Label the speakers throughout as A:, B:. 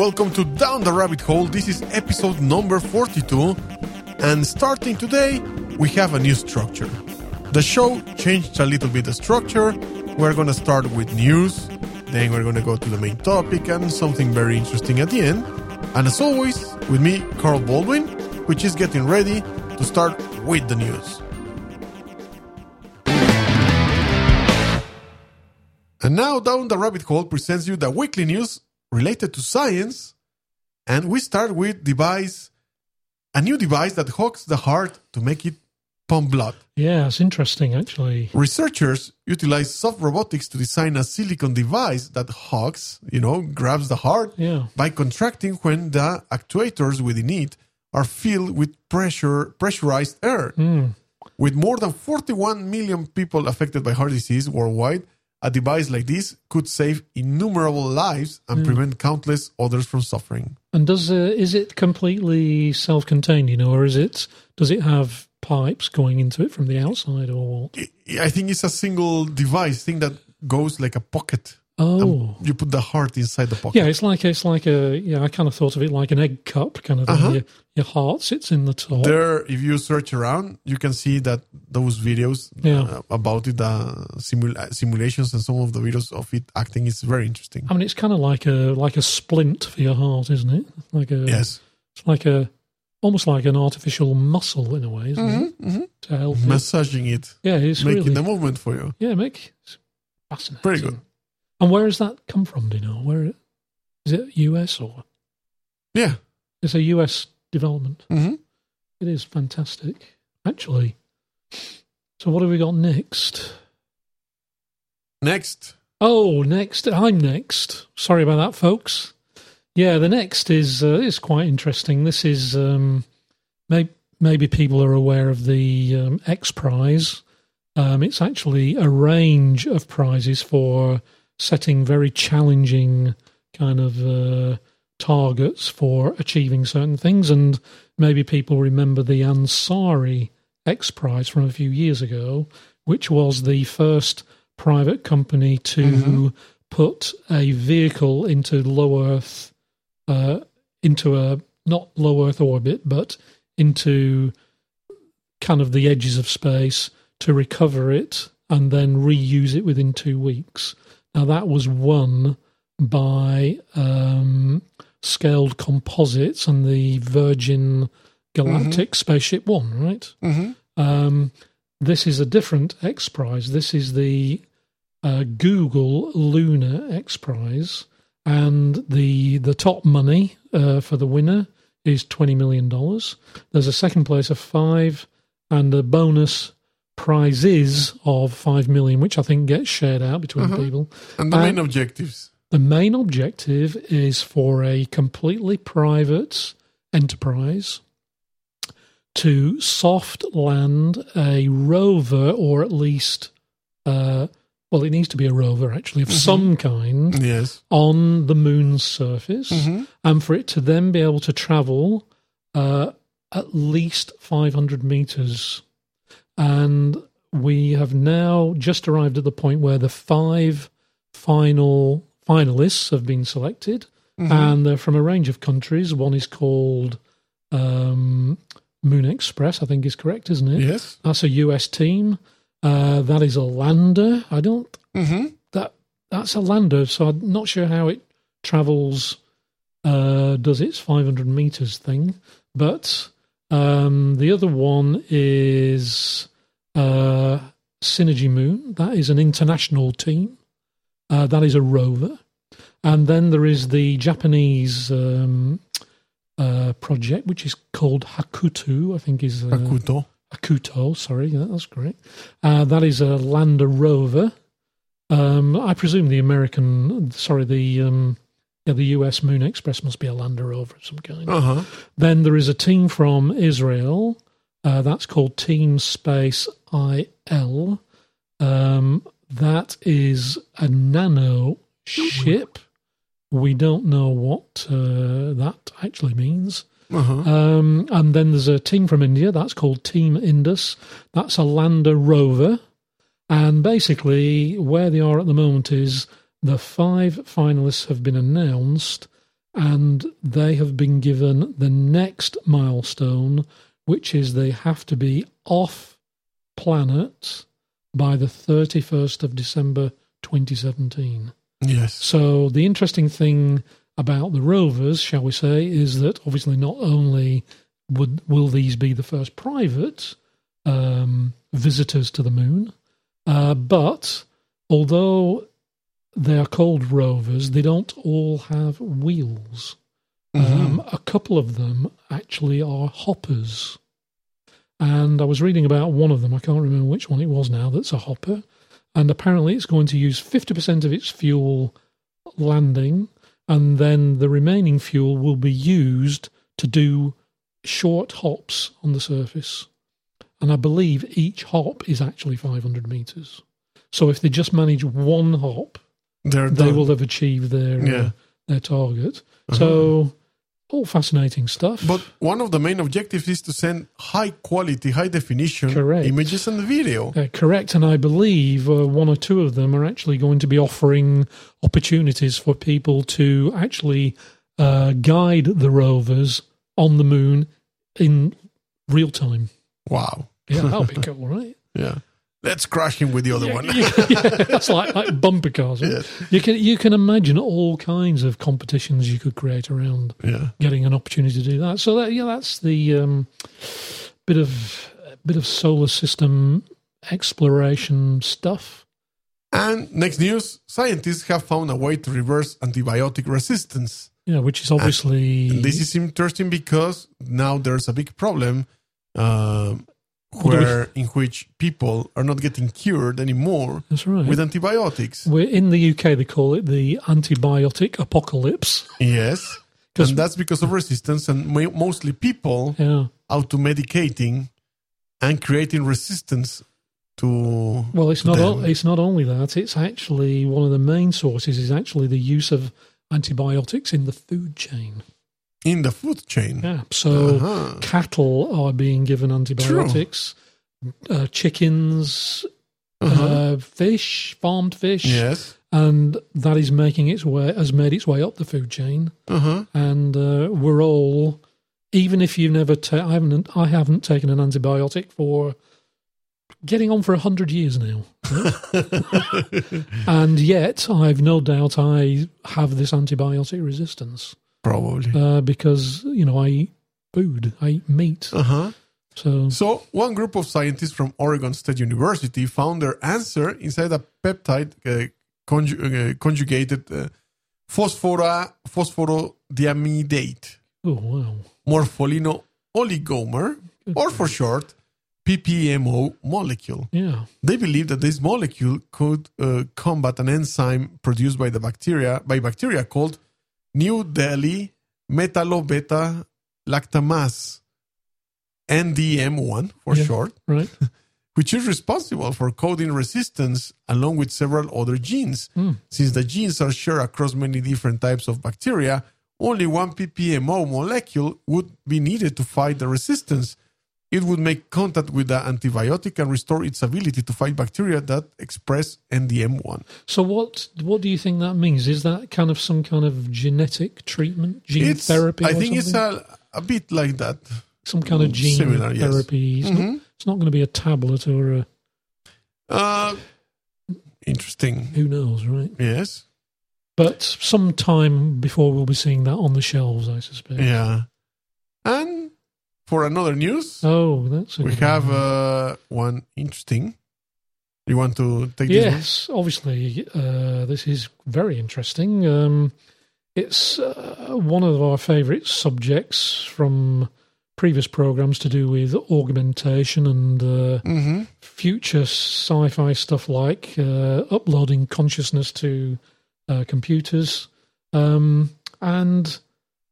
A: Welcome to Down the Rabbit Hole. This is episode number 42. And starting today, we have a new structure. The show changed a little bit the structure. We're going to start with news, then we're going to go to the main topic and something very interesting at the end. And as always, with me, Carl Baldwin, which is getting ready to start with the news. And now Down the Rabbit Hole presents you the weekly news related to science. And we start with device, a new device that hooks the heart to make it pump blood.
B: Yeah, it's interesting actually.
A: Researchers utilize soft robotics to design a silicon device that hooks, you know, grabs the heart
B: Yeah.
A: by contracting when the actuators within it are filled with pressure pressurized air. Hmm. With more than 41 million people affected by heart disease worldwide, a device like this could save innumerable lives and prevent countless others from suffering.
B: And does uh, is it completely self-contained, you know, or is it does it have pipes going into it from the outside or?
A: I think it's a single device thing that goes like a pocket.
B: Oh.
A: You put the heart inside the pocket.
B: yeah, it's like it's like a yeah. I kind of thought of it like an egg cup kind of.
A: Uh-huh.
B: Your, your heart sits in the top.
A: There, if you search around, you can see that those videos
B: Yeah.
A: uh, about it, uh, simul- uh, simulations, and some of the videos of it acting is very interesting.
B: I mean, it's kind of like a like a splint for your heart, isn't it? Like a
A: Yes,
B: it's like a almost like an artificial muscle in a way, isn't it? To help.
A: massaging it,
B: Yeah, it's
A: making
B: really
A: the movement for you.
B: yeah, make fascinating.
A: Very good.
B: And where has that come from? Do you know where? Is it US or
A: Yeah.
B: it's a US development?
A: hmm
B: It is fantastic, actually. So what have we got next?
A: Next,
B: Oh, next. I'm next. Sorry about that, folks. Yeah, the next is uh, is quite interesting. This is um, maybe maybe people are aware of the um, X Prize. Um, it's actually a range of prizes for setting very challenging kind of uh, targets for achieving certain things, and maybe people remember the Ansari X Prize from a few years ago, which was the first private company to put a vehicle into low Earth, uh, into a not low Earth orbit, but into kind of the edges of space to recover it and then reuse it within two weeks. Now that was won by um, Scaled Composites and the Virgin Galactic Spaceship One, right?
A: Mhm.
B: Um, this is a different X Prize. This is the uh, Google Lunar X Prize, and the the top money uh, for the winner is twenty million dollars. There's a second place of five, and a bonus prizes of five million, which I think gets shared out between people.
A: and the
B: Uh,
A: main objectives.
B: The main objective is for a completely private enterprise to soft land a rover, or at least, uh, well, it needs to be a rover actually of some kind
A: Yes.
B: on the moon's surface, and for it to then be able to travel uh, at least 500 meters. And we have now just arrived at the point where the five final finalists have been selected, and they're from a range of countries. One is called um, Moon Express, I think is correct, isn't it?
A: Yes.
B: That's a US team. Uh, that is a lander. I don't
A: hmm
B: that that's a lander, so I'm not sure how it travels, uh, does its 500 meters thing. But um, the other one is Synergy Moon. That is an international team. Uh, that is a rover, and then there is the Japanese um, uh, project, which is called Hakuto. I think is uh,
A: Akuto.
B: Akuto, sorry, yeah, that's great. Uh, that is a lander rover. Um, I presume the American, sorry, the um, yeah, the US Moon Express must be a lander rover of some kind.
A: Uh huh.
B: Then there is a team from Israel. Uh, that's called Team Space IL. Um, that is a nano ship. We don't know what uh, that actually means.
A: Uh huh.
B: Um, and then there's a team from India that's called Team Indus. That's a lander rover. And basically, where they are at the moment is the five finalists have been announced, and they have been given the next milestone, which is they have to be off planet by the 31st of December 2017.
A: Yes.
B: So the interesting thing about the rovers, shall we say, is that obviously not only would will these be the first private um, visitors to the moon, uh, but although they are called rovers, they don't all have wheels. Um, a couple of them actually are hoppers. And I was reading about one of them, I can't remember which one it was now, that's a hopper. And apparently it's going to use 50% of its fuel landing, and then the remaining fuel will be used to do short hops on the surface. And I believe each hop is actually 500 meters. So if they just manage one hop,
A: They're
B: they
A: done.
B: will have achieved their
A: Yeah. Uh-huh.
B: uh, their target. So all fascinating stuff.
A: But one of the main objectives is to send high quality, high definition
B: Correct.
A: images and video.
B: Uh, correct, and I believe uh, one or two of them are actually going to be offering opportunities for people to actually uh, guide the rovers on the moon in real time.
A: Wow.
B: Yeah, that'll be cool, right?
A: Yeah. Let's crash him with the other
B: Yeah,
A: one.
B: yeah, that's like like bumper cars. right?
A: Yes.
B: You can you can imagine all kinds of competitions you could create around
A: yeah.
B: getting an opportunity to do that. So that, yeah, that's the um, bit of bit of solar system exploration stuff.
A: And next news scientists have found a way to reverse antibiotic resistance.
B: Yeah, which is obviously
A: And this is interesting because now there's a big problem um,
B: we-
A: where in which people are not getting cured anymore
B: that's right.
A: with antibiotics.
B: We're in the UK. They call it the antibiotic apocalypse.
A: Yes, And that's because of resistance and mo- mostly people
B: Yeah.
A: automedicating and creating resistance to
B: Well, it's not.
A: them.
B: O- it's not only that. It's actually one of the main sources is actually the use of antibiotics in the food chain.
A: In the food chain.
B: Yeah. So
A: Uh-huh.
B: cattle are being given antibiotics. Uh, chickens,
A: Uh-huh.
B: uh, fish, farmed fish,
A: yes.
B: and that is making its way has made its way up the food chain.
A: Uh-huh.
B: And uh, we're all, even if you've never, ta- I haven't, I haven't taken an antibiotic for getting on for a hundred years now, and yet I've no doubt I have this antibiotic resistance
A: Probably.
B: uh, because you know I eat food, I eat meat,
A: Uh-huh.
B: so
A: So, one group of scientists from Oregon State University found their answer inside a peptide uh, conju- uh, conjugated uh, phosphora, phosphorodiamidate,
B: oh wow,
A: morpholino oligomer, or for short, PPMO molecule.
B: yeah,
A: They believe that this molecule could uh, combat an enzyme produced by the bacteria by bacteria called New Delhi metallobeta lactamase, NDM1 for
B: Yeah.
A: short,
B: right,
A: which is responsible for coding resistance along with several other genes.
B: Hmm.
A: Since the genes are shared across many different types of bacteria, only one PPMO molecule would be needed to fight the resistance. It would make contact with the antibiotic and restore its ability to fight bacteria that express NDM1.
B: So what what do you think that means? Is that kind of some kind of genetic treatment, gene
A: It's,
B: therapy?
A: I think it's a, a bit like that.
B: some kind of gene
A: similar, yes.
B: therapy. It's, not,
A: Mhm.
B: it's not going to be a tablet or a
A: Uh, interesting.
B: who knows, right?
A: Yes.
B: But some time before we'll be seeing that on the shelves, I suspect.
A: Yeah. And for another news,
B: Oh, that's
A: we have
B: one.
A: uh, one interesting. You want to take this
B: yes, obviously, uh, this is very interesting. Um, it's uh, one of our favourite subjects from previous programs to do with augmentation and uh,
A: Mm-hmm.
B: future sci-fi stuff like uh, uploading consciousness to uh, computers, um, and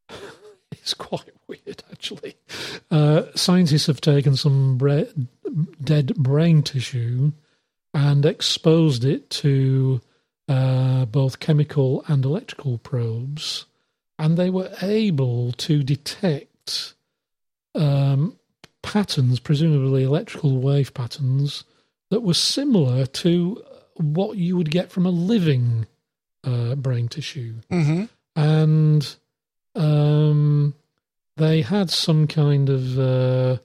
B: it's quite weird actually. Uh, scientists have taken some bra- dead brain tissue and exposed it to uh, both chemical and electrical probes, and they were able to detect um, patterns, presumably electrical wave patterns, that were similar to what you would get from a living uh, brain tissue.
A: Mm-hmm.
B: And um, they had some kind of uh,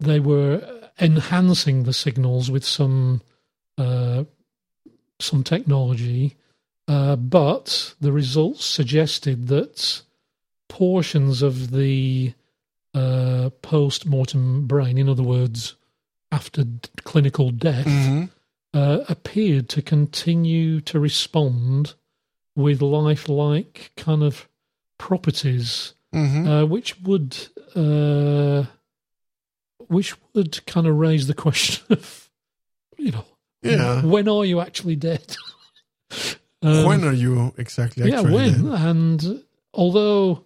B: they were enhancing the signals with some uh, some technology, uh, but the results suggested that portions of the uh, post mortem brain, in other words, after d- clinical death,
A: hmm
B: uh, appeared to continue to respond with lifelike kind of properties,
A: hmm
B: uh, which would uh, which would kind of raise the question of, you know,
A: Yeah.
B: when are you actually dead? Um,
A: when are you exactly?
B: yeah, when?
A: dead?
B: And although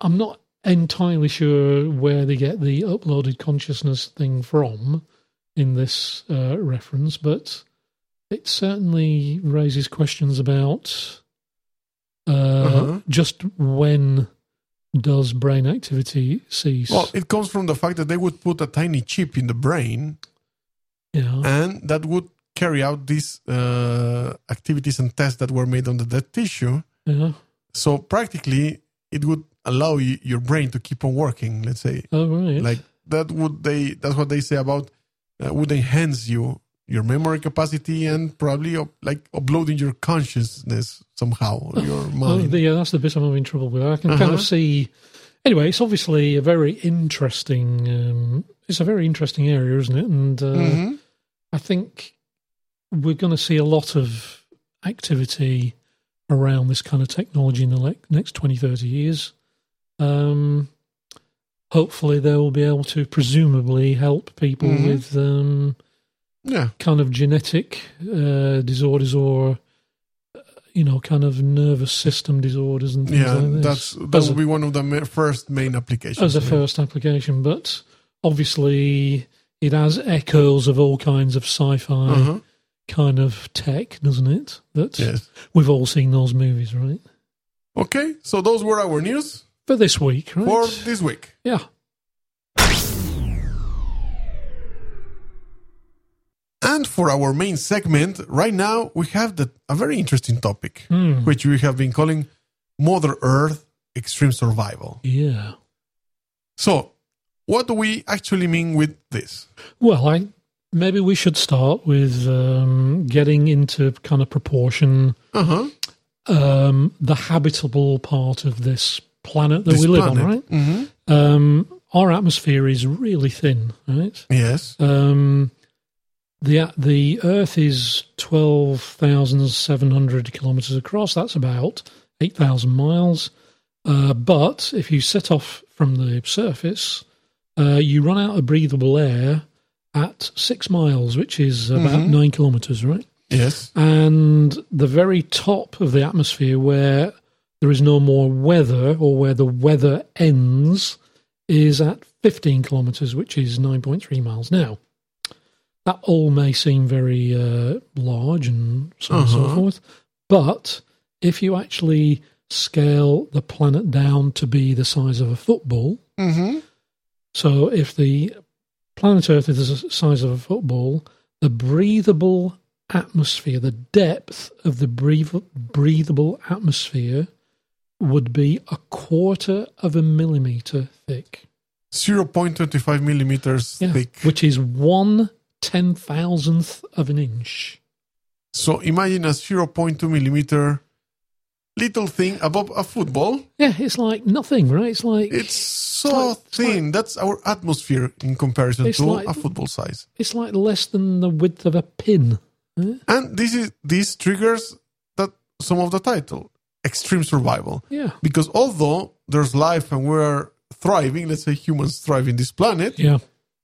B: I'm not entirely sure where they get the uploaded consciousness thing from in this uh, reference, but it certainly raises questions about uh,
A: Uh-huh.
B: just when does brain activity cease?
A: Well, it comes from the fact that they would put a tiny chip in the brain,
B: yeah,
A: and that would carry out these uh, activities and tests that were made on the dead tissue.
B: yeah.
A: So practically, it would allow you, your brain to keep on working. Let's say,
B: Oh, right.
A: like that would they? That's what they say about uh, would enhance you your memory capacity and probably up, like uploading your consciousness somehow, your mind.
B: yeah, that's the bit I'm having trouble with. I can kind
A: Uh-huh.
B: of see. Anyway, it's obviously a very interesting. Um, it's a very interesting area, isn't it? And uh,
A: Mhm.
B: I think we're going to see a lot of activity around this kind of technology in the le- next 20, 30 years. Um, hopefully, they will be able to presumably help people
A: Mhm.
B: with um,
A: Yeah,
B: kind of genetic uh, disorders or you know kind of nervous system disorders and things
A: yeah.
B: like this.
A: That's that
B: as,
A: would
B: a,
A: be one of the ma- first main applications.
B: as a
A: yeah.
B: first application, but obviously it has echoes of all kinds of sci-fi
A: Uh-huh.
B: kind of tech, doesn't it? That
A: Yes.
B: we've all seen those movies, right?
A: Okay, so those were our news
B: For this week, right?
A: for this week.
B: yeah.
A: And for our main segment, right now we have the, a very interesting topic,
B: Hmm.
A: which we have been calling Mother Earth Extreme Survival.
B: Yeah.
A: So, what do we actually mean with this?
B: Well, I maybe we should start with um, getting into kind of proportion
A: Uh huh.
B: um, the habitable part of this planet that we live on, right?
A: hmm
B: Um, our atmosphere is really thin, right?
A: Yes.
B: Um, the the Earth is twelve thousand seven hundred kilometers across. That's about eight thousand miles. Uh, but if you set off from the surface, uh, you run out of breathable air at six miles, which is about
A: Mhm.
B: nine kilometers, right?
A: Yes.
B: and the very top of the atmosphere where there is no more weather or where the weather ends is at 15 kilometers which is 9.3 miles now that all may seem very uh, large and so on and so
A: Uh-huh.
B: forth but if you actually scale the planet down to be the size of a football
A: hmm
B: so if the planet Earth is the size of a football, the breathable atmosphere, the depth of the breath- breathable atmosphere would be a quarter of a millimeter thick.
A: 0.25 millimeters
B: Yeah,
A: thick.
B: which is one ten thousandth of an inch.
A: So, imagine a 0.2 millimeter little thing above a football.
B: Yeah, it's like nothing, right? It's like
A: It's so
B: like- it's
A: thin. That's our atmosphere in comparison to
B: like-
A: a football size.
B: it's like less than the width of a pin.
A: And this is this triggers that some of the title, extreme survival.
B: Yeah,
A: Because although there's life and we're thriving, let's say humans thrive in this planet,
B: yeah,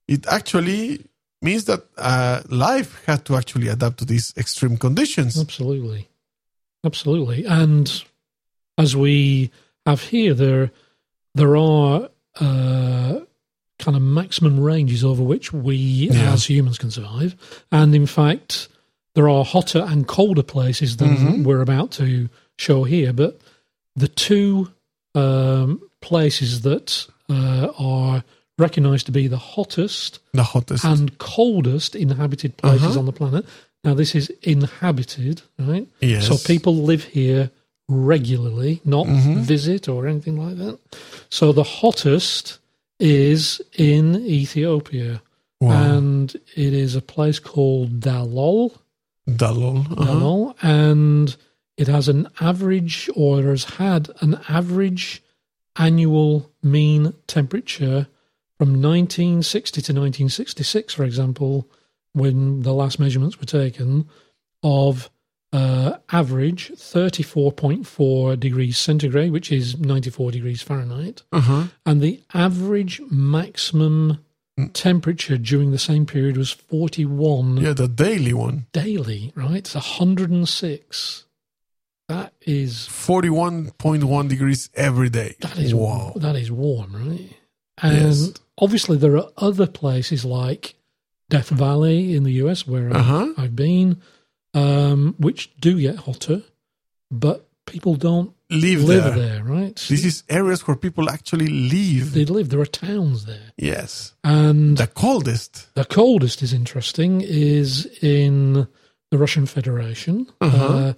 A: it actually means that uh, life had to actually adapt to these extreme conditions.
B: Absolutely. Absolutely. And as we have here, there there are uh, kind of maximum ranges over which we
A: Yeah.
B: as humans can survive. And in fact, there are hotter and colder places than
A: Mhm.
B: we're about to show here. But the two um, places that uh, are recognized to be the hottest
A: The hottest.
B: and coldest inhabited places
A: Uh-huh.
B: on the planet. Now, this is inhabited, right?
A: yes.
B: So people live here regularly, not visit or anything like that. So the hottest is in Ethiopia,
A: Wow.
B: and it is a place called Dalol.
A: Dalol. Uh-huh.
B: Dalol, and it has an average, or has had an average annual mean temperature from 1960 to 1966, for example, when the last measurements were taken, of uh, average 34.4 degrees centigrade, which is 94 degrees Fahrenheit,
A: Uh-huh.
B: and the average maximum temperature during the same period was 41
A: Yeah, the daily one.
B: daily, right? It's 106. That is
A: 41.1 degrees every day.
B: that is
A: wow.
B: that is warm, right? And
A: Yes.
B: obviously there are other places like Death Valley in the US where
A: Uh-huh.
B: I've been, um, which do get hotter, but people don't
A: Live,
B: live
A: there.
B: there, right?
A: This is areas where people actually live.
B: they live. There are towns there,
A: yes.
B: and
A: The coldest.
B: The coldest is interesting is in the Russian Federation.
A: Uh-huh.
B: Uh,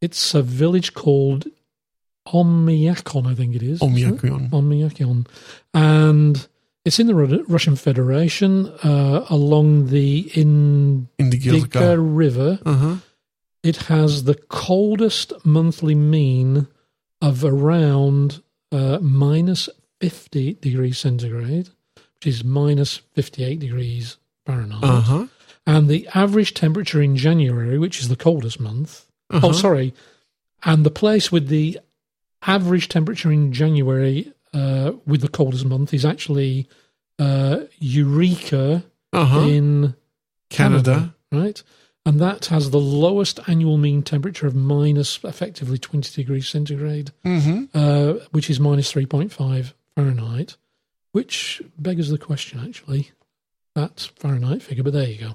B: it's a village called Omyakon, I think it is.
A: Omyakion.
B: Omyakon. And it's in the Russian Federation uh, along the Indiga
A: Indigirka.
B: River.
A: Uh-huh.
B: It has the coldest monthly mean of around uh, minus 50 degrees centigrade, which is minus 58 degrees Fahrenheit.
A: Uh-huh.
B: And the average temperature in January, which is the coldest month, oh, sorry, and the place with the average temperature in January uh, with the coldest month is actually uh, Eureka
A: Uh-huh.
B: in
A: Canada.
B: right? And that has the lowest annual mean temperature of minus effectively 20 degrees centigrade,
A: Mm-hmm.
B: uh, which is minus 3.5 Fahrenheit, which beggars the question, actually, that Fahrenheit figure, but there you go.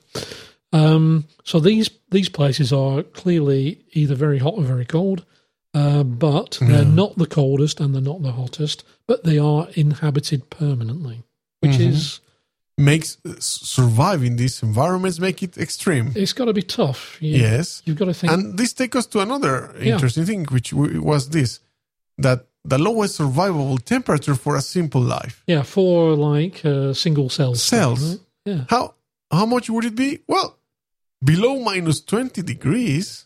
B: Um, so these these places are clearly either very hot or very cold, uh, but they're not the coldest and they're not the hottest, but they are inhabited permanently, which is
A: Makes uh, surviving these environments make it extreme.
B: it's got to be tough. You,
A: Yes.
B: you've got to think.
A: And this takes us to another
B: Yeah.
A: interesting thing, which was this that the lowest survivable temperature for a simple life.
B: Yeah, for like uh, single cells.
A: Cells.
B: right? Yeah.
A: How how much would it be? Well, below minus 20 degrees,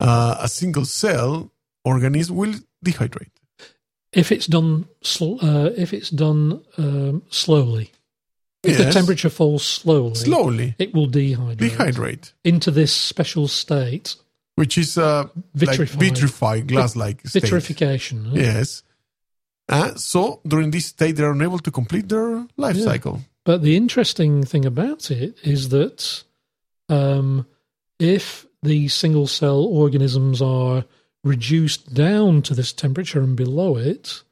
A: uh, a single cell organism will dehydrate.
B: If it's done, sl- uh, if it's done um, slowly, if the temperature falls slowly,
A: Slowly
B: it will dehydrate,
A: dehydrate,
B: into this special state,
A: which is uh, like
B: Vitrified.
A: vitrified, glass-like state.
B: vitrification. right?
A: Yes. Uh, so during this state, they are unable to complete their life
B: Yeah.
A: cycle.
B: But the interesting thing about it is that um, if the single cell organisms are reduced down to this temperature and below it,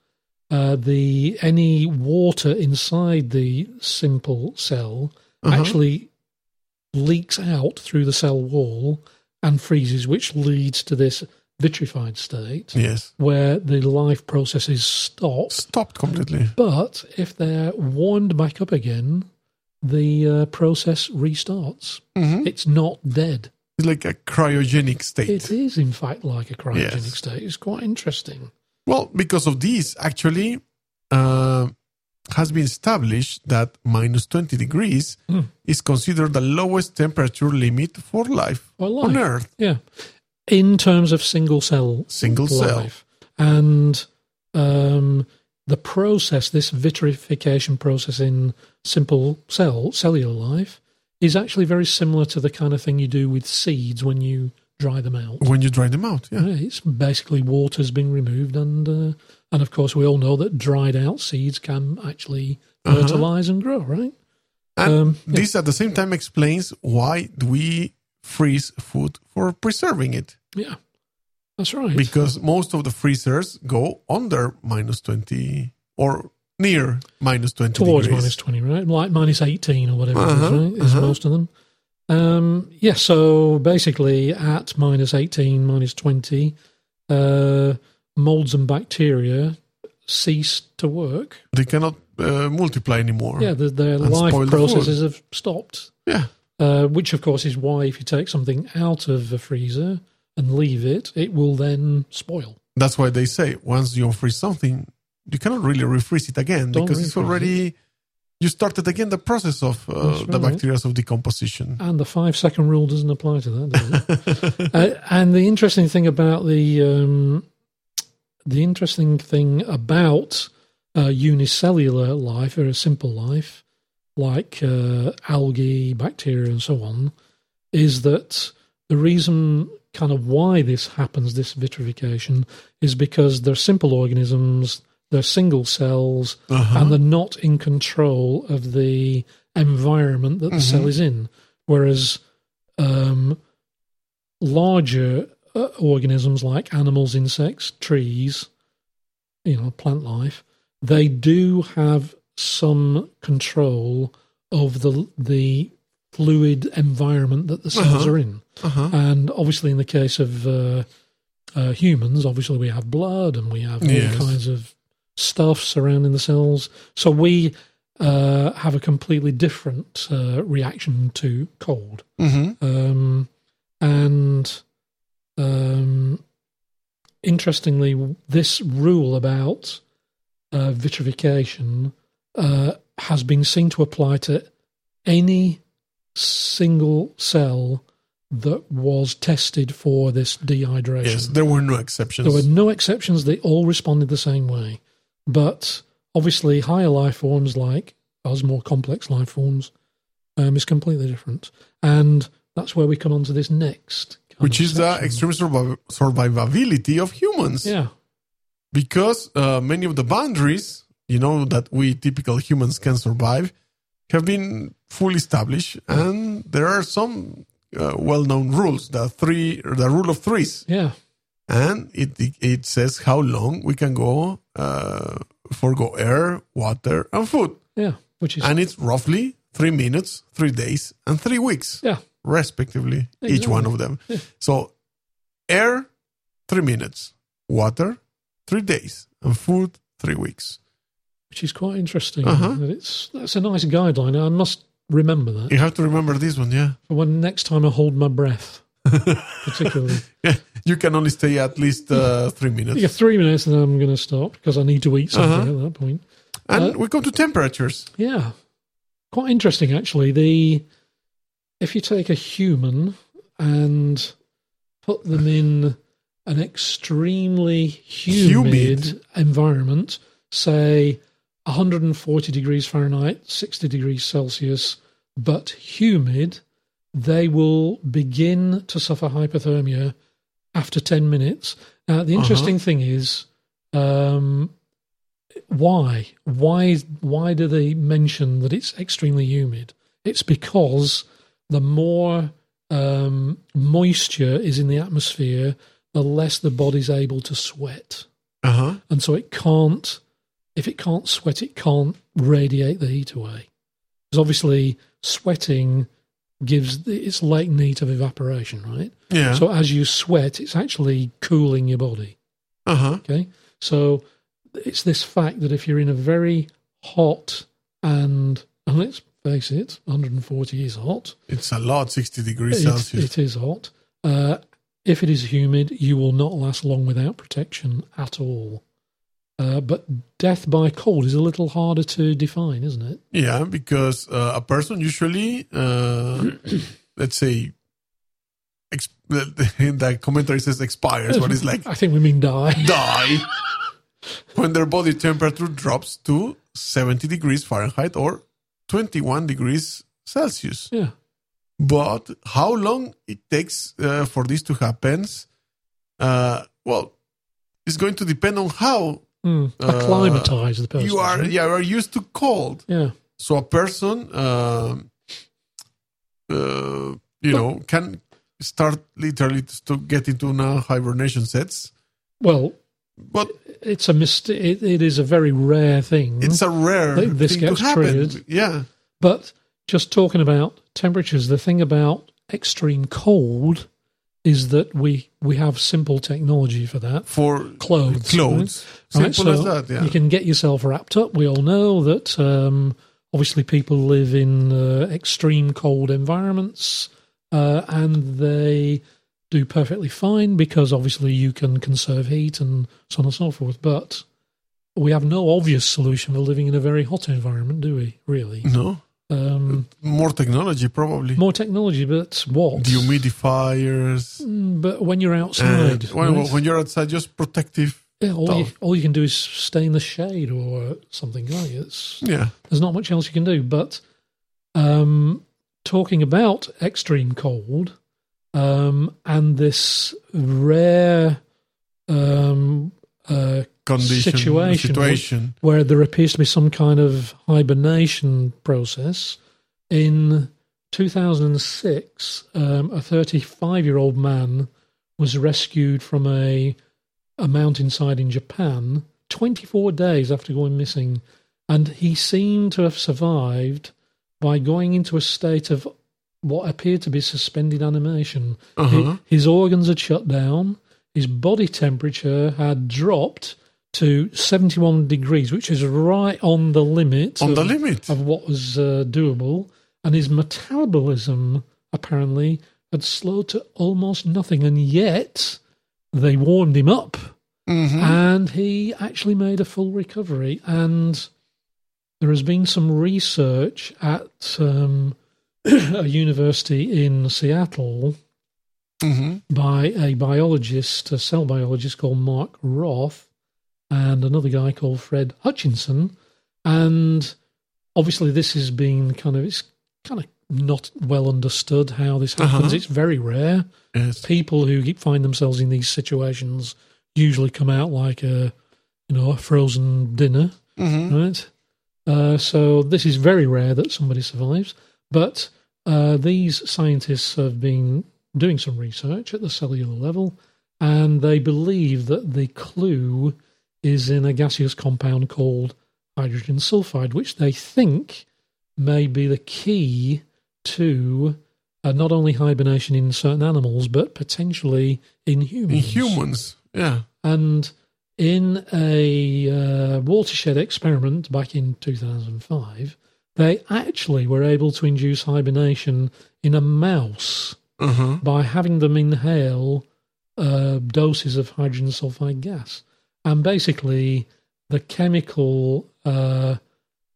B: uh, the any water inside the simple cell
A: Uh-huh.
B: actually leaks out through the cell wall and freezes, which leads to this vitrified state
A: Yes.
B: where the life processes stop.
A: Stopped completely.
B: But if they're warmed back up again, the uh, process restarts.
A: Mhm.
B: It's not dead.
A: It's like a cryogenic state.
B: It is, in fact, like a cryogenic
A: Yes.
B: state. It's quite interesting.
A: Well, because of this, actually, uh, has been established that minus 20 degrees
B: Hmm.
A: is considered the lowest temperature limit for life
B: For
A: on. Earth.
B: Yeah. In terms of single cell
A: Single cell.
B: And um, the process, this vitrification process in simple cell, cellular life, is actually very similar to the kind of thing you do with seeds when you dry them out.
A: When you dry them out, yeah.
B: Yeah, it's basically water's been removed, and uh, and of course we all know that dried out seeds can actually
A: Uh-huh.
B: fertilize and grow, right?
A: And
B: Um, yeah.
A: this at the same time explains why do we freeze food for preserving it.
B: Yeah, that's right.
A: Because most of the freezers go under minus 20 or near minus 20
B: Towards
A: degrees.
B: minus twenty, right? Like minus eighteen or whatever
A: Uh-huh,
B: right? Is
A: uh-huh.
B: most of them. Um, yeah, so basically at minus eighteen, minus twenty, uh, molds and bacteria cease to work.
A: They cannot uh, multiply anymore.
B: Yeah, the, their life
A: spoil the
B: processes have stopped.
A: Yeah.
B: Uh, which, of course, is why if you take something out of the freezer and leave it, it will then spoil.
A: That's why they say once you unfreeze something, you cannot really refreeze it again
B: Don't
A: because it's already you started again the process of uh,
B: That's
A: the
B: right.
A: bacteria of decomposition.
B: And the five second rule doesn't apply to that, does it? uh, and the interesting thing about the um, the interesting thing about uh, unicellular life or a simple life, like uh, algae, bacteria, and so on, is that the reason kind of why this happens, this vitrification, is because they're simple organisms, they're single cells,
A: Uh-huh.
B: and they're not in control of the environment that the cell is in. Whereas um, larger uh, organisms like animals, insects, trees, you know, plant life, they do have some control of the the fluid environment that the cells
A: Uh-huh.
B: are in.
A: Uh-huh.
B: And obviously, in the case of uh, uh, humans, obviously we have blood and we have all
A: Yes.
B: kinds of stuff surrounding the cells. So we uh, have a completely different uh, reaction to cold.
A: hmm
B: Um, and um, interestingly, this rule about uh, vitrification uh, has been seen to apply to any single cell that was tested for this dehydration.
A: Yes, there were no exceptions.
B: There were no exceptions. They all responded the same way. But obviously, higher life forms like us, more complex life forms, um, is completely different. And that's where we come on to this next.
A: which is the extreme surviv- survivability of humans.
B: Yeah.
A: Because uh, many of the boundaries, you know, that we typical humans can survive, have been fully established, and there are some uh, well-known rules. The three, the rule of threes,
B: Yeah.
A: and it it says how long we can go uh, forgo air, water, and food,
B: Yeah. Which is,
A: and it's roughly three minutes, three days, and three weeks
B: yeah.
A: respectively, each one of them. So, air, three minutes, water, three days, and food, three weeks.
B: Which is quite interesting.
A: Uh-huh.
B: That It's That's a nice guideline. I must remember that
A: You have to remember this one, yeah.
B: for when next time I hold my breath, particularly.
A: Yeah, you can only stay at least uh, three minutes.
B: Yeah, three minutes and then I'm going to stop because I need to eat something
A: Uh-huh.
B: at that point.
A: And
B: Uh,
A: we go to temperatures.
B: Yeah, quite interesting actually. The if you take a human and put them in an extremely humid,
A: Humid.
B: environment, say 140 degrees Fahrenheit, 60 degrees Celsius, but humid, they will begin to suffer hypothermia after 10 minutes. Now, the interesting thing is, um, why? Why? Why do they mention that it's extremely humid? It's because the more um, moisture is in the atmosphere, the less the body's able to sweat,
A: Uh huh.
B: and so it can't. If it can't sweat, it can't radiate the heat away. Because obviously, sweating gives it's latent heat of evaporation, right?
A: Yeah.
B: So as you sweat, it's actually cooling your body.
A: uh huh.
B: Okay. So it's this fact that if you're in a very hot and, and let's face it, 140 is hot.
A: It's a lot, 60 degrees
B: It's,
A: Celsius.
B: it is hot. Uh, if it is humid, you will not last long without protection at all. Uh, but death by cold is a little harder to define, isn't it?
A: Yeah, because uh, a person usually, uh, let's say, exp- the commentary says expires, but it's like
B: I think we mean die.
A: die when their body temperature drops to 70 degrees Fahrenheit or 21 degrees Celsius.
B: Yeah.
A: But how long it takes uh, for this to happen? Uh, well, it's going to depend on how
B: Mm.
A: Uh,
B: the person.
A: you are.
B: right?
A: Yeah, are used to cold.
B: Yeah.
A: So a person, um uh, you know, can start literally to get into a hibernation sets.
B: Well,
A: But
B: it's a mist- it, it is a very rare thing.
A: it's a rare
B: Th- this
A: thing
B: gets
A: to happen.
B: triggered.
A: Yeah,
B: But just talking about temperatures, the thing about extreme cold is that we we have simple technology for that.
A: for
B: Clothes,
A: clothes,
B: Right,
A: simple
B: so
A: as that. Yeah,
B: You can get yourself wrapped up. We all know that um, obviously people live in uh, extreme cold environments uh, and they do perfectly fine because obviously you can conserve heat and so on and so forth. But we have no obvious solution for living in a very hot environment, do we? Really?
A: No.
B: Um,
A: More technology, probably.
B: more technology, but what?
A: Dehumidifiers.
B: Mm, But when you're
A: And
B: outside,
A: when,
B: right?
A: when you're outside, just protective.
B: Yeah, all, you, all you can do is stay in the shade or something like it. It's,
A: Yeah.
B: there's not much else you can do. But um, talking about extreme cold um, and this rare um, uh,
A: Condition.
B: Situation.
A: Situation.
B: where there appears to be some kind of hibernation process. In 2006, um, a 35 year old man was rescued from a, a mountainside in Japan 24 days after going missing. And he seemed to have survived by going into a state of what appeared to be suspended animation.
A: Uh huh.
B: His organs had shut down. His body temperature had dropped to 71 degrees, which is right on the limit
A: On
B: of,
A: the limit.
B: of what was uh, doable. And his metabolism apparently had slowed to almost nothing. And yet they warmed him up
A: hmm
B: and he actually made a full recovery. And there has been some research at um, a university in Seattle
A: hmm
B: by a biologist, a cell biologist called Mark Roth, and another guy called Fred Hutchinson. And obviously, this has been kind of it's kind of not well understood how this happens.
A: Uh-huh.
B: It's very rare.
A: Yes.
B: People who find themselves in these situations usually come out like a you know a frozen dinner
A: hmm
B: right? Uh, so this is very rare that somebody survives, but uh, these scientists have been doing some research at the cellular level, and they believe that the clue is in a gaseous compound called hydrogen sulfide, which they think may be the key to uh, not only hibernation in certain animals, but potentially in humans.
A: In humans. Yeah.
B: And in a uh, watershed experiment back in 2005, they actually were able to induce hibernation in a mouse
A: Huh.
B: by having them inhale uh, doses of hydrogen sulfide gas. And basically, the chemical uh,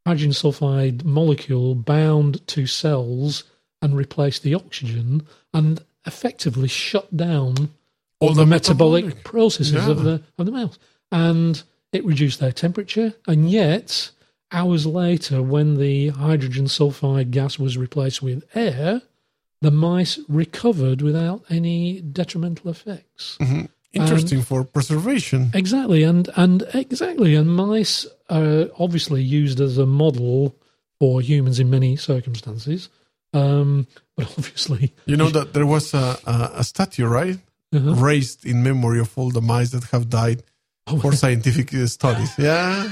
B: hydrogen sulfide molecule bound to cells and replaced the oxygen and effectively shut down all the, metabolic, processes of the of the mouse, and it reduced their temperature. And yet, hours later, when the hydrogen sulfide gas was replaced with air, the mice recovered without any detrimental effects.
A: Mhm. Interesting for preservation.
B: Exactly, and and exactly, and mice are obviously used as a model for humans in many circumstances. Um, but obviously,
A: You know that there was a, a, a statue, right?
B: uh
A: Raised in memory of all the mice that have died for scientific studies. Yeah.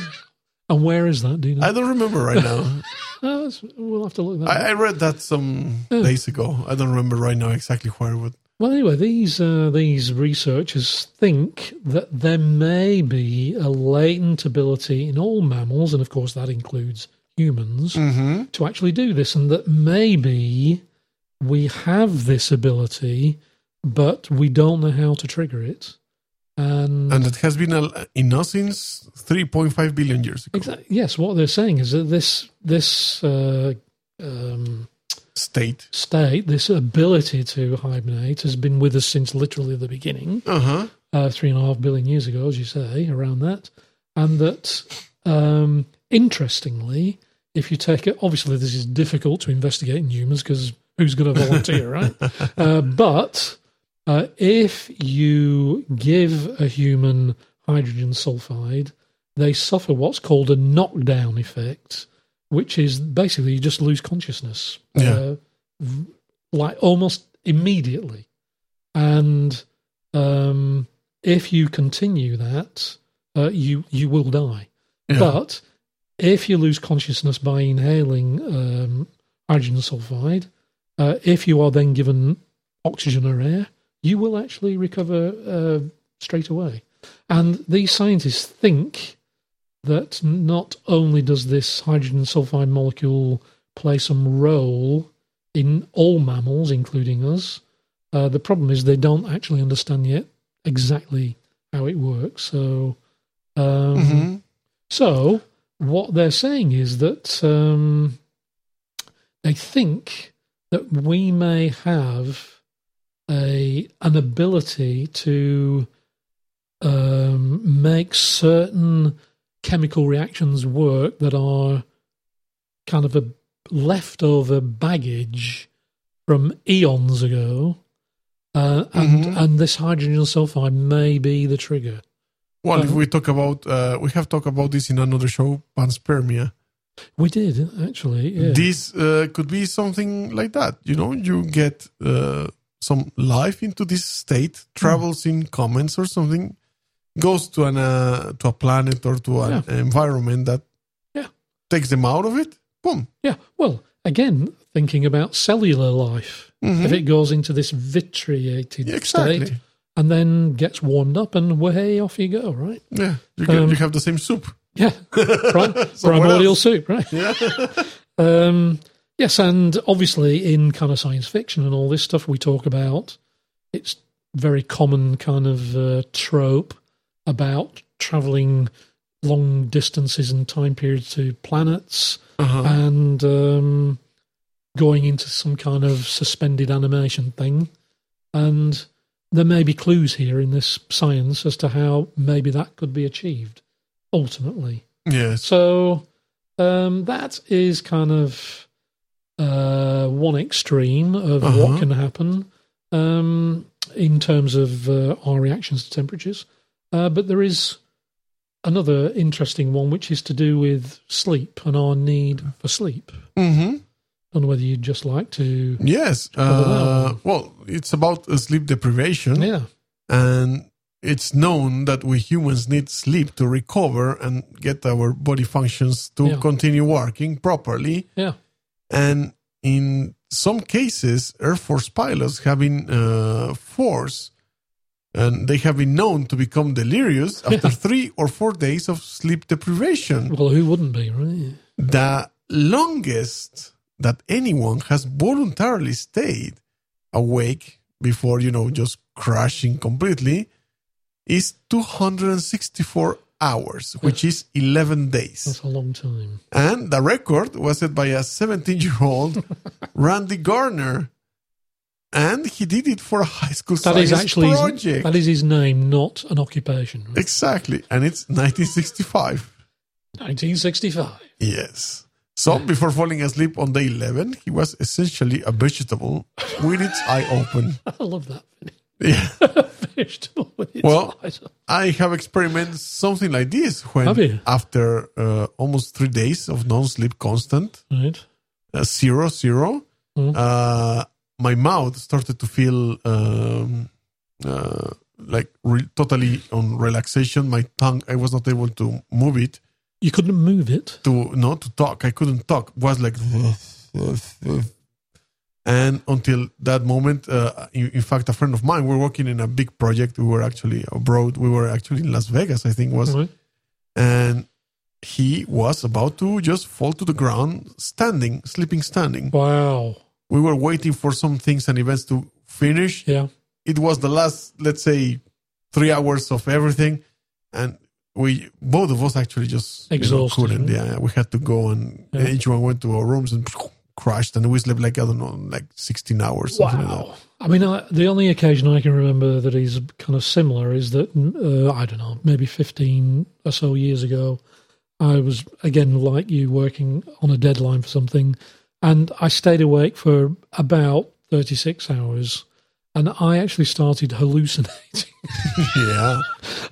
B: and where is that? Do you know?
A: I don't remember right now.
B: Uh, we'll have to look that. up.
A: I, I read that some days ago. I don't remember right now exactly where. But
B: Well, anyway, these uh, these researchers think that there may be a latent ability in all mammals, and of course that includes humans,
A: Mhm.
B: to actually do this, and that maybe we have this ability, but we don't know how to trigger it. And,
A: and it has been a, in us since 3.5 billion years ago.
B: exactly, yes, what they're saying is that this this uh, um,
A: State.
B: state, this ability to hibernate, has been with us since literally the beginning.
A: Uh huh.
B: uh, three and a half billion years ago, as you say, around that. And that, um, interestingly, if you take it, obviously this is difficult to investigate in humans because who's going to volunteer, right? Uh, but uh, if you give a human hydrogen sulfide, they suffer what's called a knockdown effect, which is basically you just lose consciousness,
A: Yeah.
B: uh, like almost immediately. And um, if you continue that, uh, you you will die.
A: Yeah.
B: But if you lose consciousness by inhaling um, hydrogen sulfide, uh, if you are then given oxygen or air, you will actually recover uh, straight away. And these scientists think that not only does this hydrogen sulfide molecule play some role in all mammals, including us, Uh, the problem is they don't actually understand yet exactly how it works. So, um,
A: Mhm.
B: so what they're saying is that um, they think that we may have a an ability to um, make certain chemical reactions work that are kind of a leftover baggage from eons ago. Uh, and,
A: Mhm.
B: and this hydrogen sulfide may be the trigger.
A: Well, if
B: Uh-huh.
A: we talk about, uh, we have talked about this in another show, panspermia.
B: We did actually. Yeah.
A: This uh, could be something like that. You know, you get uh, some life into this state, travels in comets or something, goes to an uh, to a planet or to an environment that
B: Yeah.
A: takes them out of it. Boom.
B: Yeah. Well, again, thinking about cellular life,
A: Mhm.
B: if it goes into this vitrified
A: Yeah, exactly.
B: state and then gets warmed up, and way off you go, right?
A: Yeah, you, get,
B: Um,
A: you have the same soup.
B: Yeah. Right. Primordial
A: else.
B: soup, right?
A: Yeah.
B: Um, yes, and obviously in kind of science fiction and all this stuff we talk about, it's very common kind of uh, trope about traveling long distances and time periods to planets
A: Uh-huh.
B: and um, going into some kind of suspended animation thing. And there may be clues here in this science as to how maybe that could be achieved ultimately.
A: Yes.
B: So um, that is kind of uh, one extreme of
A: Uh-huh.
B: what can happen um, in terms of uh, our reactions to temperatures. Uh, but there is another interesting one, which is to do with sleep and our need for sleep.
A: Mm-hmm.
B: I don't know whether you'd just like to.
A: Yes. Uh, well, it's about uh, sleep deprivation.
B: Yeah.
A: and it's known that we humans need sleep to recover and get our body functions to
B: Yeah.
A: continue working properly.
B: Yeah.
A: And in some cases, Air Force pilots have been uh, forced and they have been known to become delirious after three or four days of sleep deprivation.
B: Well, who wouldn't be, right?
A: The longest that anyone has voluntarily stayed awake before, you know, just crashing completely is 264 hours, which is 11 days.
B: That's a long time.
A: And the record was set by a 17 year old Randy Gardner. And he did it for a high school
B: That
A: science
B: is actually his,
A: project.
B: that is his name, not an occupation. right?
A: exactly. And it's 1965.
B: 1965.
A: Yes. So before falling asleep on day 11, he was essentially a vegetable with its eye open.
B: I love that.
A: Yeah.
B: Vegetable with its
A: Well,
B: eyes.
A: I have experienced something like this when
B: Have you?
A: after uh, almost three days of non-sleep constant,
B: right.
A: uh, zero, zero,
B: Mm.
A: uh, my mouth started to feel um, uh, like re- totally on relaxation. My tongue, I was not able to move it
B: You couldn't move it.
A: to no to talk. I couldn't talk. It was like, and until that moment, uh, in, in fact, a friend of mine, we were working in a big project. We were actually abroad. We were actually in Las Vegas, I think was,
B: Right.
A: and he was about to just fall to the ground, standing, sleeping, standing.
B: Wow.
A: We were waiting for some things and events to finish.
B: Yeah.
A: It was the last, let's say, three hours of everything, and we both of us actually just you know,
B: Exhausted,
A: couldn't.
B: right?
A: Yeah, we had to go and
B: Yeah.
A: each one went to our rooms and crashed, and we slept like I don't know, like sixteen hours. Something like that.
B: Wow. I mean, I, the only occasion I can remember that is kind of similar is that, uh, I don't know, maybe 15 or so years ago, I was, again, like you, working on a deadline for something, and I stayed awake for about 36 hours, and I actually started hallucinating.
A: yeah.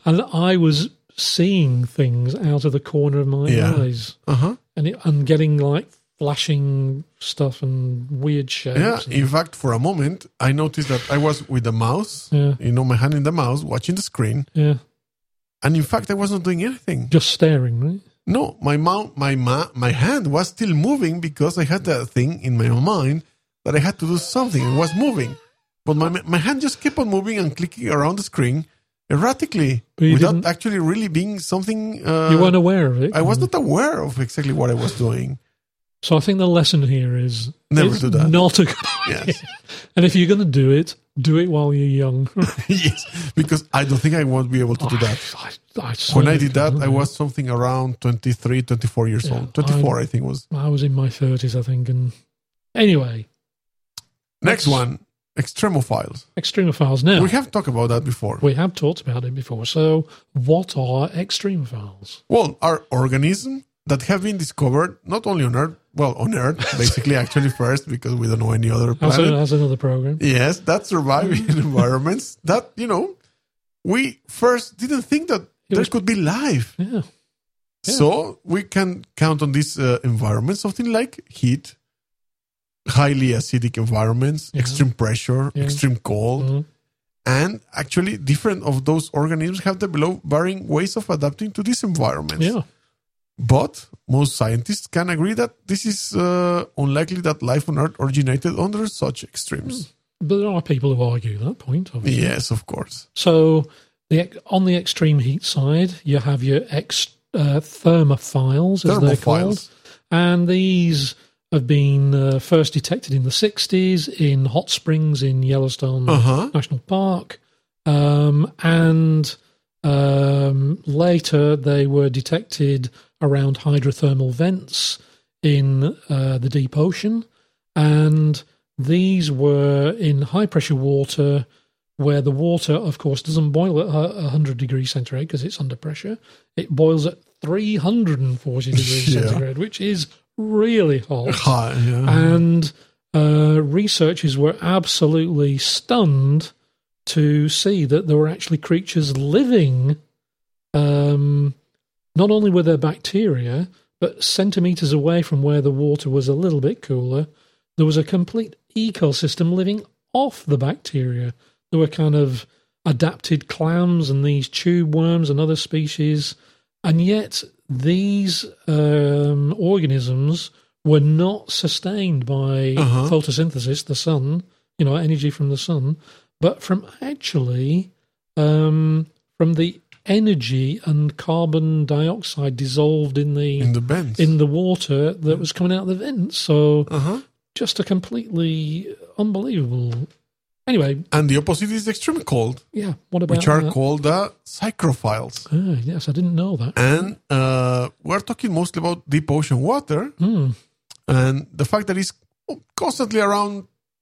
B: and I was seeing things out of the corner of my
A: Yeah.
B: eyes
A: Uh huh.
B: and, it, and getting like flashing stuff and weird shapes.
A: Yeah.
B: and-
A: In fact, for a moment, I noticed that I was with the mouse,
B: yeah,
A: you know, my hand in the mouse, watching the screen,
B: yeah.
A: and in fact, I was not doing anything.
B: Just staring, right?
A: No, my mouth, my ma- my hand was still moving because I had that thing in my mind that I had to do something. It was moving, but my my hand just kept on moving and clicking around the screen erratically without
B: didn't-
A: actually really being something. Uh,
B: you weren't aware of it.
A: I was not aware of exactly what I was doing.
B: So I think the lesson here is
A: Never do that.
B: Not a good
A: Yes.
B: And if you're going to do it, do it while you're young.
A: yes, because I don't think I won't be able to do that.
B: I, I
A: When I did that. I was something around 23, 24 years
B: Yeah,
A: old. 24, I think was.
B: I was in my 30s, I think. And anyway,
A: Next
B: Next.
A: one, extremophiles.
B: extremophiles. Now,
A: We have talked about that before.
B: we have talked about it before. So, what are extremophiles?
A: Well, are organisms that have been discovered not only on Earth, well, on Earth, basically, actually, first, because we don't know any other
B: That's,
A: planet.
B: a, that's another program.
A: Yes, that survive in environments that, you know, we first didn't think that there
B: was-
A: could be life.
B: Yeah. Yeah.
A: So we can count on these uh, environments, something like heat, highly acidic environments,
B: Yeah.
A: extreme pressure,
B: Yeah.
A: extreme cold.
B: Mhm.
A: And actually, different of those organisms have developed varying ways of adapting to these environments.
B: Yeah.
A: But most scientists can agree that this is uh, unlikely that life on Earth originated under such extremes.
B: But there are people who argue that point, obviously.
A: Yes, of course.
B: So, the on the extreme heat side, you have your ex, uh, thermophiles, as they're called.
A: Thermophiles.
B: And these have been uh, first detected in the 60s in hot springs in Yellowstone
A: Uh huh.
B: National Park. Um, and um, later they were detected around hydrothermal vents in uh, the deep ocean. And these were in high pressure water where the water, of course, doesn't boil at uh, 100 degrees centigrade because it's under pressure. It boils at 340 degrees
A: Yeah.
B: centigrade, which is really hot.
A: Hi, yeah.
B: And uh, researchers were absolutely stunned to see that there were actually creatures living. Um, not only were there bacteria, but centimeters away from where the water was a little bit cooler, there was a complete ecosystem living off the bacteria. There were kind of adapted clams and these tube worms and other species. And yet, these um, organisms were not sustained by
A: Uh-huh.
B: photosynthesis, the sun, you know, energy from the sun, but from actually um, from the energy and carbon dioxide dissolved in the
A: in the bends.
B: in the water that was coming out of the vents. So
A: uh huh.
B: just a completely unbelievable. Anyway,
A: And the opposite is extreme cold,
B: yeah. What about
A: which are
B: that?
A: called the psychrophiles.
B: Ah, yes, I didn't know that.
A: And uh, we're talking mostly about deep ocean water
B: Hmm.
A: and the fact that it's constantly around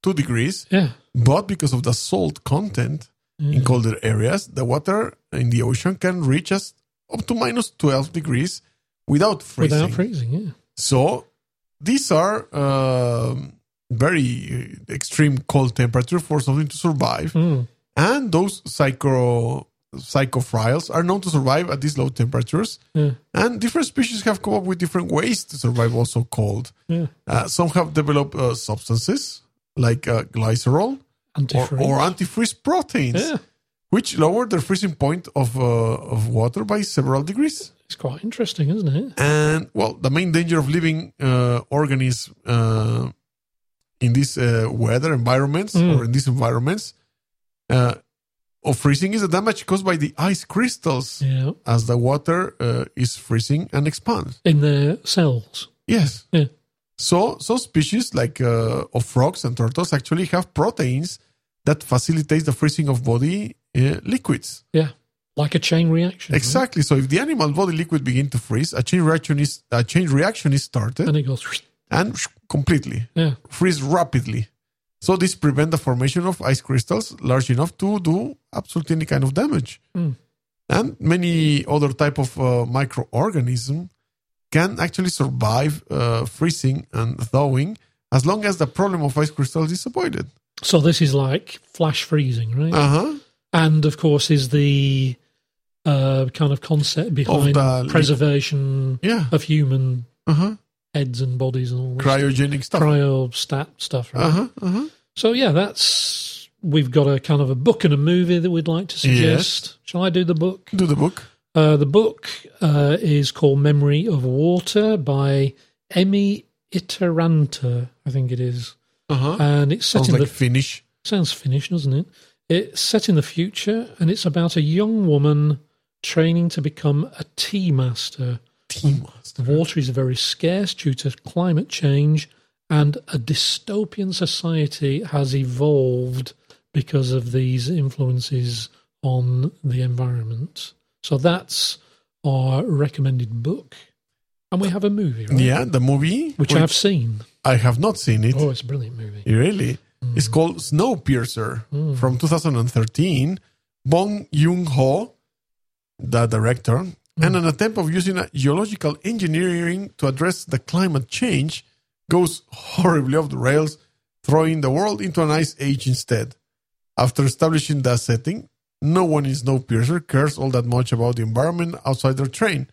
A: two degrees,
B: Yeah.
A: but because of the salt content in colder areas, the water in the ocean can reach us up to minus 12 degrees without freezing.
B: Without freezing, yeah.
A: So these are um, very extreme cold temperature for something to survive.
B: Mm.
A: And those psycho psychophiles are known to survive at these low temperatures.
B: Yeah.
A: And different species have come up with different ways to survive also cold.
B: Yeah.
A: Uh, some have developed uh, substances like uh, glycerol or,
B: Antifreeze.
A: or antifreeze proteins,
B: yeah.
A: which lower the freezing point of, uh, of water by several degrees.
B: It's quite interesting, isn't it?
A: And well, the main danger of living uh, organisms uh, in these uh, weather environments
B: Mm.
A: or in these environments uh, of freezing is the damage caused by the ice crystals
B: Yeah.
A: as the water uh, is freezing and expands.
B: In their cells.
A: Yes.
B: Yeah.
A: So some species like uh, of frogs and turtles actually have proteins that facilitate the freezing of body uh, liquids.
B: Yeah. Like a chain reaction. right?
A: Exactly. So if the animal body liquid begin to freeze, a chain reaction is a chain reaction is started
B: And it goes,
A: and completely
B: yeah.
A: freeze rapidly. So this prevent the formation of ice crystals large enough to do absolutely any kind of damage.
B: Mm.
A: And many other type of uh, microorganism can actually survive uh, freezing and thawing as long as the problem of ice crystals is avoided.
B: So this is like flash freezing, right?
A: Uh huh.
B: and of course, is the uh, kind of concept behind
A: the-
B: preservation
A: Yeah.
B: of human
A: Uh huh.
B: heads and bodies and all this
A: Cryogenic stuff.
B: cryo stat stuff, right?
A: Uh huh. Uh huh.
B: So yeah, that's we've got a kind of a book and a movie that we'd like to suggest. Shall I do the book?
A: Do the book.
B: Uh, the book uh, is called Memory of Water by Emmi Itäranta, I think it is,
A: Uh huh.
B: and it's set
A: Sounds
B: in
A: like
B: the
A: Finnish.
B: sounds Finnish, doesn't it? It's set in the future, and it's about a young woman training to become a tea master.
A: Team master.
B: Water is very scarce due to climate change, and a dystopian society has evolved because of these influences on the environment. So that's our recommended book. And we have a movie, right?
A: Yeah, the movie,
B: Which I've seen.
A: I have not seen it.
B: Oh, it's a brilliant movie.
A: Really? Mm. It's called Snowpiercer mm. from 2013. Bong Joon Ho, the director, mm. and an attempt of using a geological engineering to address the climate change goes horribly off the rails, throwing the world into an ice age instead. After establishing that setting, no one in Snowpiercer cares all that much about the environment outside their train.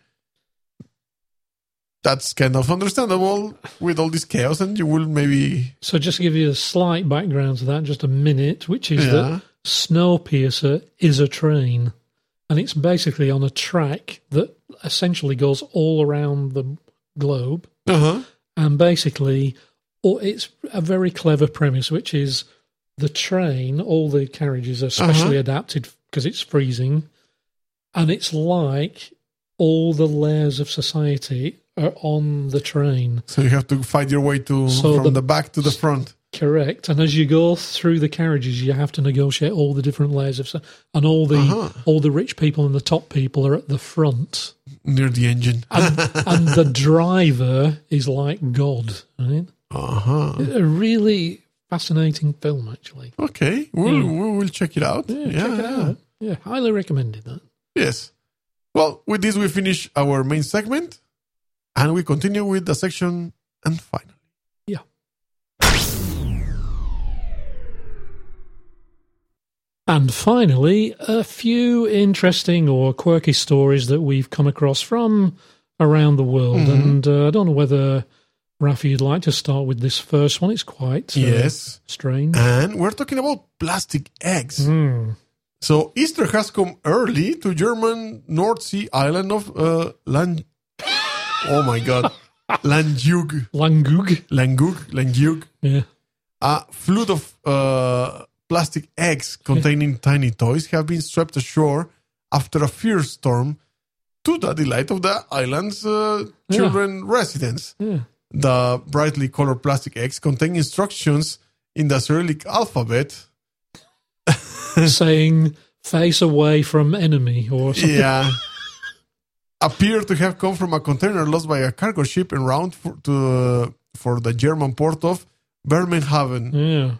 A: That's kind of understandable with all this chaos, and you will maybe
B: So just to give you a slight background to that, just a minute, which is
A: Yeah.
B: that Snowpiercer is a train. And it's basically on a track that essentially goes all around the globe.
A: uh huh
B: And basically, or it's a very clever premise, which is the train, all the carriages are specially adapted because it's freezing. And it's like all the layers of society are on the train.
A: So you have to fight your way to
B: So
A: from
B: the-
A: the, back to the front.
B: Correct. And as you go through the carriages, you have to negotiate all the different layers of, and all the
A: Uh-huh.
B: all the rich people and the top people are at the front,
A: near the engine.
B: and, and the driver is like God. Right?
A: Uh huh.
B: A really fascinating film, actually.
A: Okay, we'll we will check it out.
B: Yeah, check it out. Yeah, highly recommended that.
A: Yes. Well, with this we finish our main segment, and we continue with the section and finally.
B: Yeah. And finally, a few interesting or quirky stories that we've come across from around the world.
A: Mm-hmm.
B: And uh, I don't know whether, Rafi, you'd like to start with this first one. It's quite uh,
A: Yes.
B: strange.
A: And we're talking about plastic eggs.
B: Hmm.
A: So Easter has come early to German North Sea island of uh, Lan. Oh my God, Langjug,
B: Langug.
A: Langug, Langjug.
B: Yeah.
A: A flood of uh, plastic eggs containing tiny toys have been swept ashore after a fierce storm to the delight of the island's uh,
B: Yeah.
A: children residents.
B: Yeah.
A: The brightly colored plastic eggs contain instructions in the Cyrillic alphabet.
B: Saying face away from enemy or something.
A: Yeah. appear to have come from a container lost by a cargo ship en route for, to, for the German port of Bremerhaven.
B: Yeah.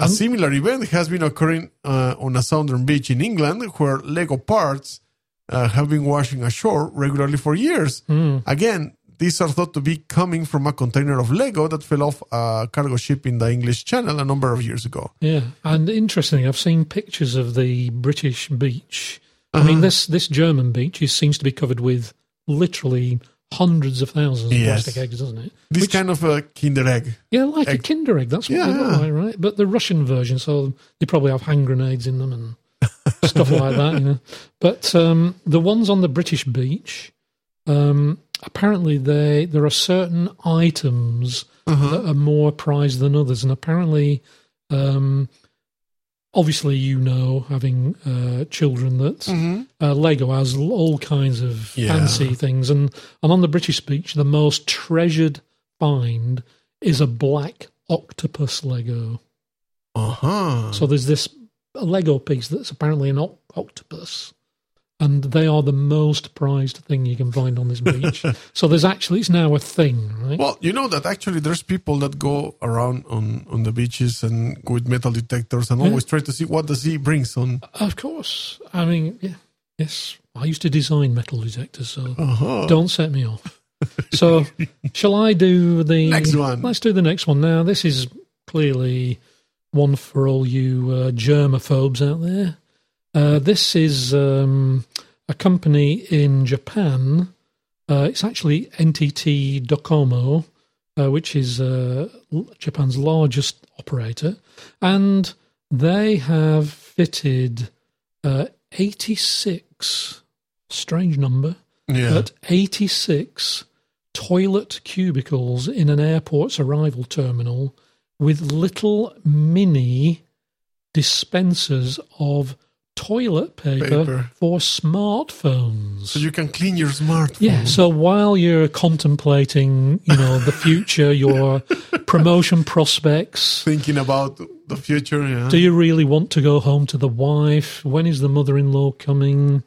A: A similar event has been occurring uh, on a southern beach in England where Lego parts uh, have been washing ashore regularly for years.
B: Hmm.
A: Again, these are thought to be coming from a container of Lego that fell off a cargo ship in the English Channel a number of years ago.
B: Yeah, and interestingly, I've seen pictures of the British beach. I
A: Uh-huh.
B: mean, this this German beach is, seems to be covered with literally hundreds of thousands of
A: Yes.
B: plastic eggs, doesn't it?
A: This kind of a Kinder egg.
B: Yeah, like a
A: Egg.
B: Kinder egg. That's what they look like, right? But the Russian version, so they probably have hand grenades in them and stuff like that. You know, but um, the ones on the British beach, um, apparently they there are certain items
A: Uh-huh.
B: that are more prized than others, and apparently, um, obviously, you know, having uh, children that uh, Lego has all kinds of
A: Yeah.
B: fancy things, and and on the British speech, the most treasured find is a black octopus Lego.
A: Uh huh.
B: So there's this Lego piece that's apparently an oc- octopus, and they are the most prized thing you can find on this beach. so there's actually it's now a thing, right?
A: Well, you know that actually there's people that go around on, on the beaches and with metal detectors and always try to see what the sea brings on.
B: Of course. I mean, yeah, yes. I used to design metal detectors, so
A: Uh-huh.
B: don't set me off. So, shall I do the
A: Next one.
B: Let's do the next one now. This is clearly one for all you uh, germaphobes out there. Uh, this is um, a company in Japan. Uh, it's actually NTT Docomo, uh, which is uh, Japan's largest operator, and they have fitted uh, 86, strange number,
A: Yeah.
B: but 86 toilet cubicles in an airport's arrival terminal with little mini dispensers of toilet paper,
A: Paper.
B: for smartphones.
A: So you can clean your smartphone.
B: yeah, so while you're contemplating, you know, the future, your promotion prospects,
A: Thinking about the future, yeah.
B: do you really want to go home to the wife? When is the mother-in-law coming?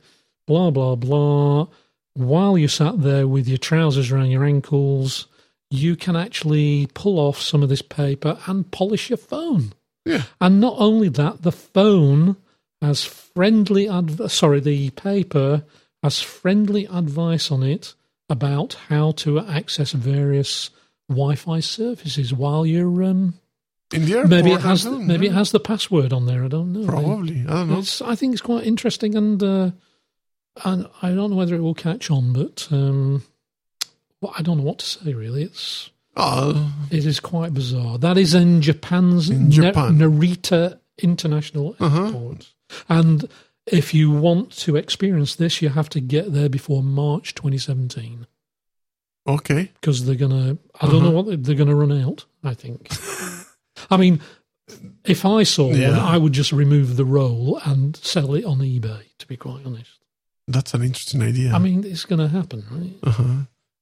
B: Blah blah blah. While you're sat there with your trousers around your ankles, you can actually pull off some of this paper and polish your phone.
A: yeah.
B: And not only that, the phone has friendly adv- sorry, the paper has friendly advice on it about how to access various Wi-Fi services while you're um,
A: In the airport.
B: maybe it has
A: on,
B: maybe
A: yeah.
B: it has the password on there. I don't know.
A: Probably. I don't know.
B: It's, I think it's quite interesting, and uh, and I don't know whether it will catch on, but um, well, I don't know what to say. Really, it's
A: Oh,
B: it is quite bizarre. That is in Japan's
A: In Japan.
B: Narita International
A: Uh-huh.
B: And if you want to experience this, you have to get there before March 2017
A: okay.
B: because they're going to, I don't know
A: Uh-huh.
B: what they- they're going to run out, I think. I mean, if I saw one, I would just remove the roll and sell it on eBay, to be quite honest.
A: That's an interesting idea.
B: I mean, it's going to happen, right?
A: uh-huh.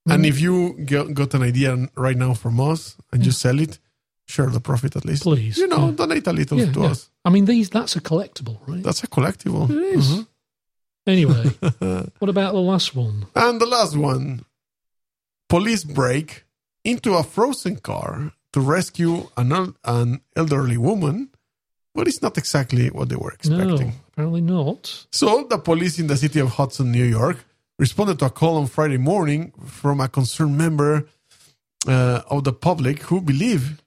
A: And if you get, got an idea right now from us and you sell it, share the profit at least.
B: Please.
A: You know,
B: yeah.
A: donate a little
B: Yeah,
A: to
B: yeah.
A: us.
B: I mean, these that's a collectible, right?
A: That's a collectible.
B: It is.
A: Uh-huh.
B: Anyway, what about the last one?
A: And the last one police break into a frozen car to rescue an, an elderly woman, but it's not exactly what they were expecting.
B: No, apparently not.
A: So the police in the city of Hudson, New York, responded to a call on Friday morning from a concerned member uh, of the public who believed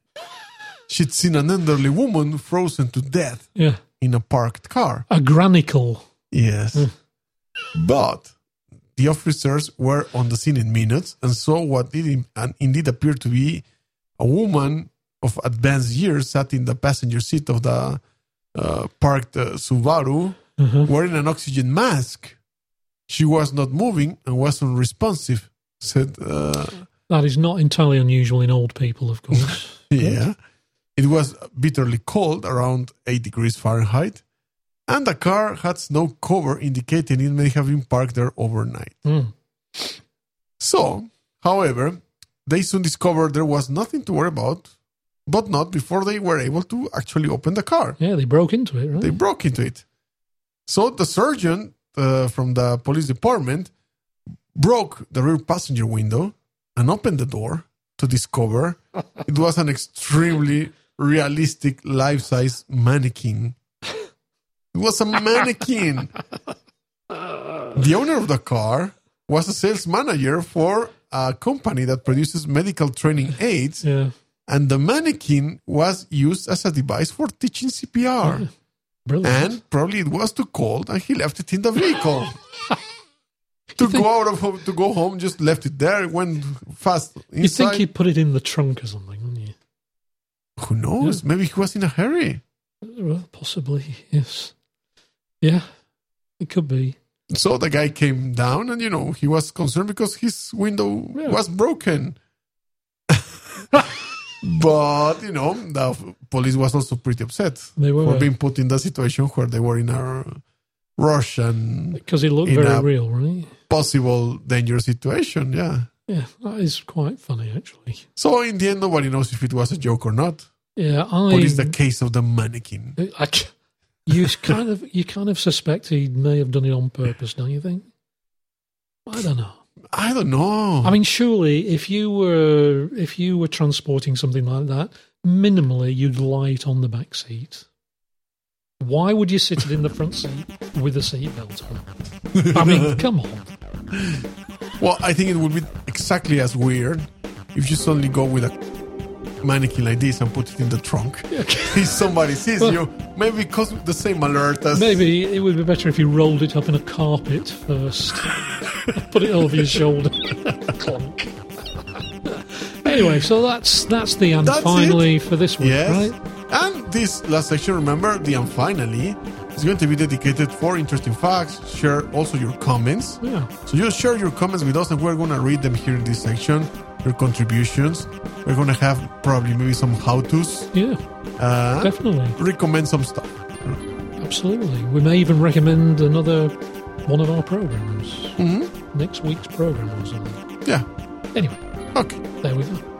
A: she'd seen an elderly woman frozen to death
B: Yeah,
A: in a parked car.
B: a granicle.
A: Yes.
B: Mm.
A: But the officers were on the scene in minutes and saw what did and indeed appeared to be a woman of advanced years sat in the passenger seat of the uh, parked uh, Subaru
B: Uh-huh.
A: wearing an oxygen mask. She was not moving and was unresponsive, said, uh,
B: That is not entirely unusual in old people, of course.
A: yeah. It was bitterly cold, around 8 degrees Fahrenheit, and the car had snow cover indicating it may have been parked there overnight.
B: Mm.
A: So, however, they soon discovered there was nothing to worry about, but not before they were able to actually open the car.
B: Yeah, they broke into it, right?
A: They broke into it. So the sergeant uh, from the police department broke the rear passenger window and opened the door to discover it was an extremely realistic life-size mannequin. It was a mannequin. the owner of the car was a sales manager for a company that produces medical training aids,
B: yeah,
A: and the mannequin was used as a device for teaching CPR.
B: brilliant.
A: And probably it was too cold, and he left it in the vehicle. to
B: think-
A: go out of home, to go home, just left it there. Went fast
B: You'd think you'd put it in the trunk or something, you?
A: Who knows? Maybe he was in a hurry.
B: Well, possibly, yes. Yeah, it could be.
A: So the guy came down, and you know he was concerned because his window
B: Yeah.
A: was broken. but you know the police was also pretty upset
B: They were.
A: for being put in the situation where they were in a rush and
B: Because it looked very real, right?
A: possible dangerous situation. Yeah.
B: Yeah, that is quite funny, actually.
A: So in the end, nobody knows if it was a joke or not.
B: Yeah, I.
A: But it's the case of the mannequin.
B: I you kind of you kind of suspect he may have done it on purpose, don't you think? I don't know.
A: I don't know.
B: I mean, surely if you were if you were transporting something like that, minimally you'd lie it on the back seat. Why would you sit it in the front seat with a seatbelt on? I mean, come on.
A: Well, I think it would be exactly as weird if you suddenly go with a mannequin like this and put it in the trunk. if somebody sees
B: Well-
A: you, maybe cause the same alert as
B: Maybe it would be better if you rolled it up in a carpet first. Put it over your shoulder. Clunk. Anyway, so that's that's the and
A: That's
B: finally for this week,
A: Yes.
B: right?
A: And this last section, remember, the and finally, is going to be dedicated for interesting facts. Share also your comments.
B: Yeah.
A: So just share your comments with us, and we're going to read them here in this section. Your contributions. We're going to have probably maybe some how tos.
B: Yeah,
A: Uh,
B: definitely.
A: recommend some stuff.
B: absolutely. We may even recommend another one of our programs.
A: Mm-hmm.
B: Next week's program or something.
A: Yeah.
B: Anyway,
A: Okay.
B: there we go.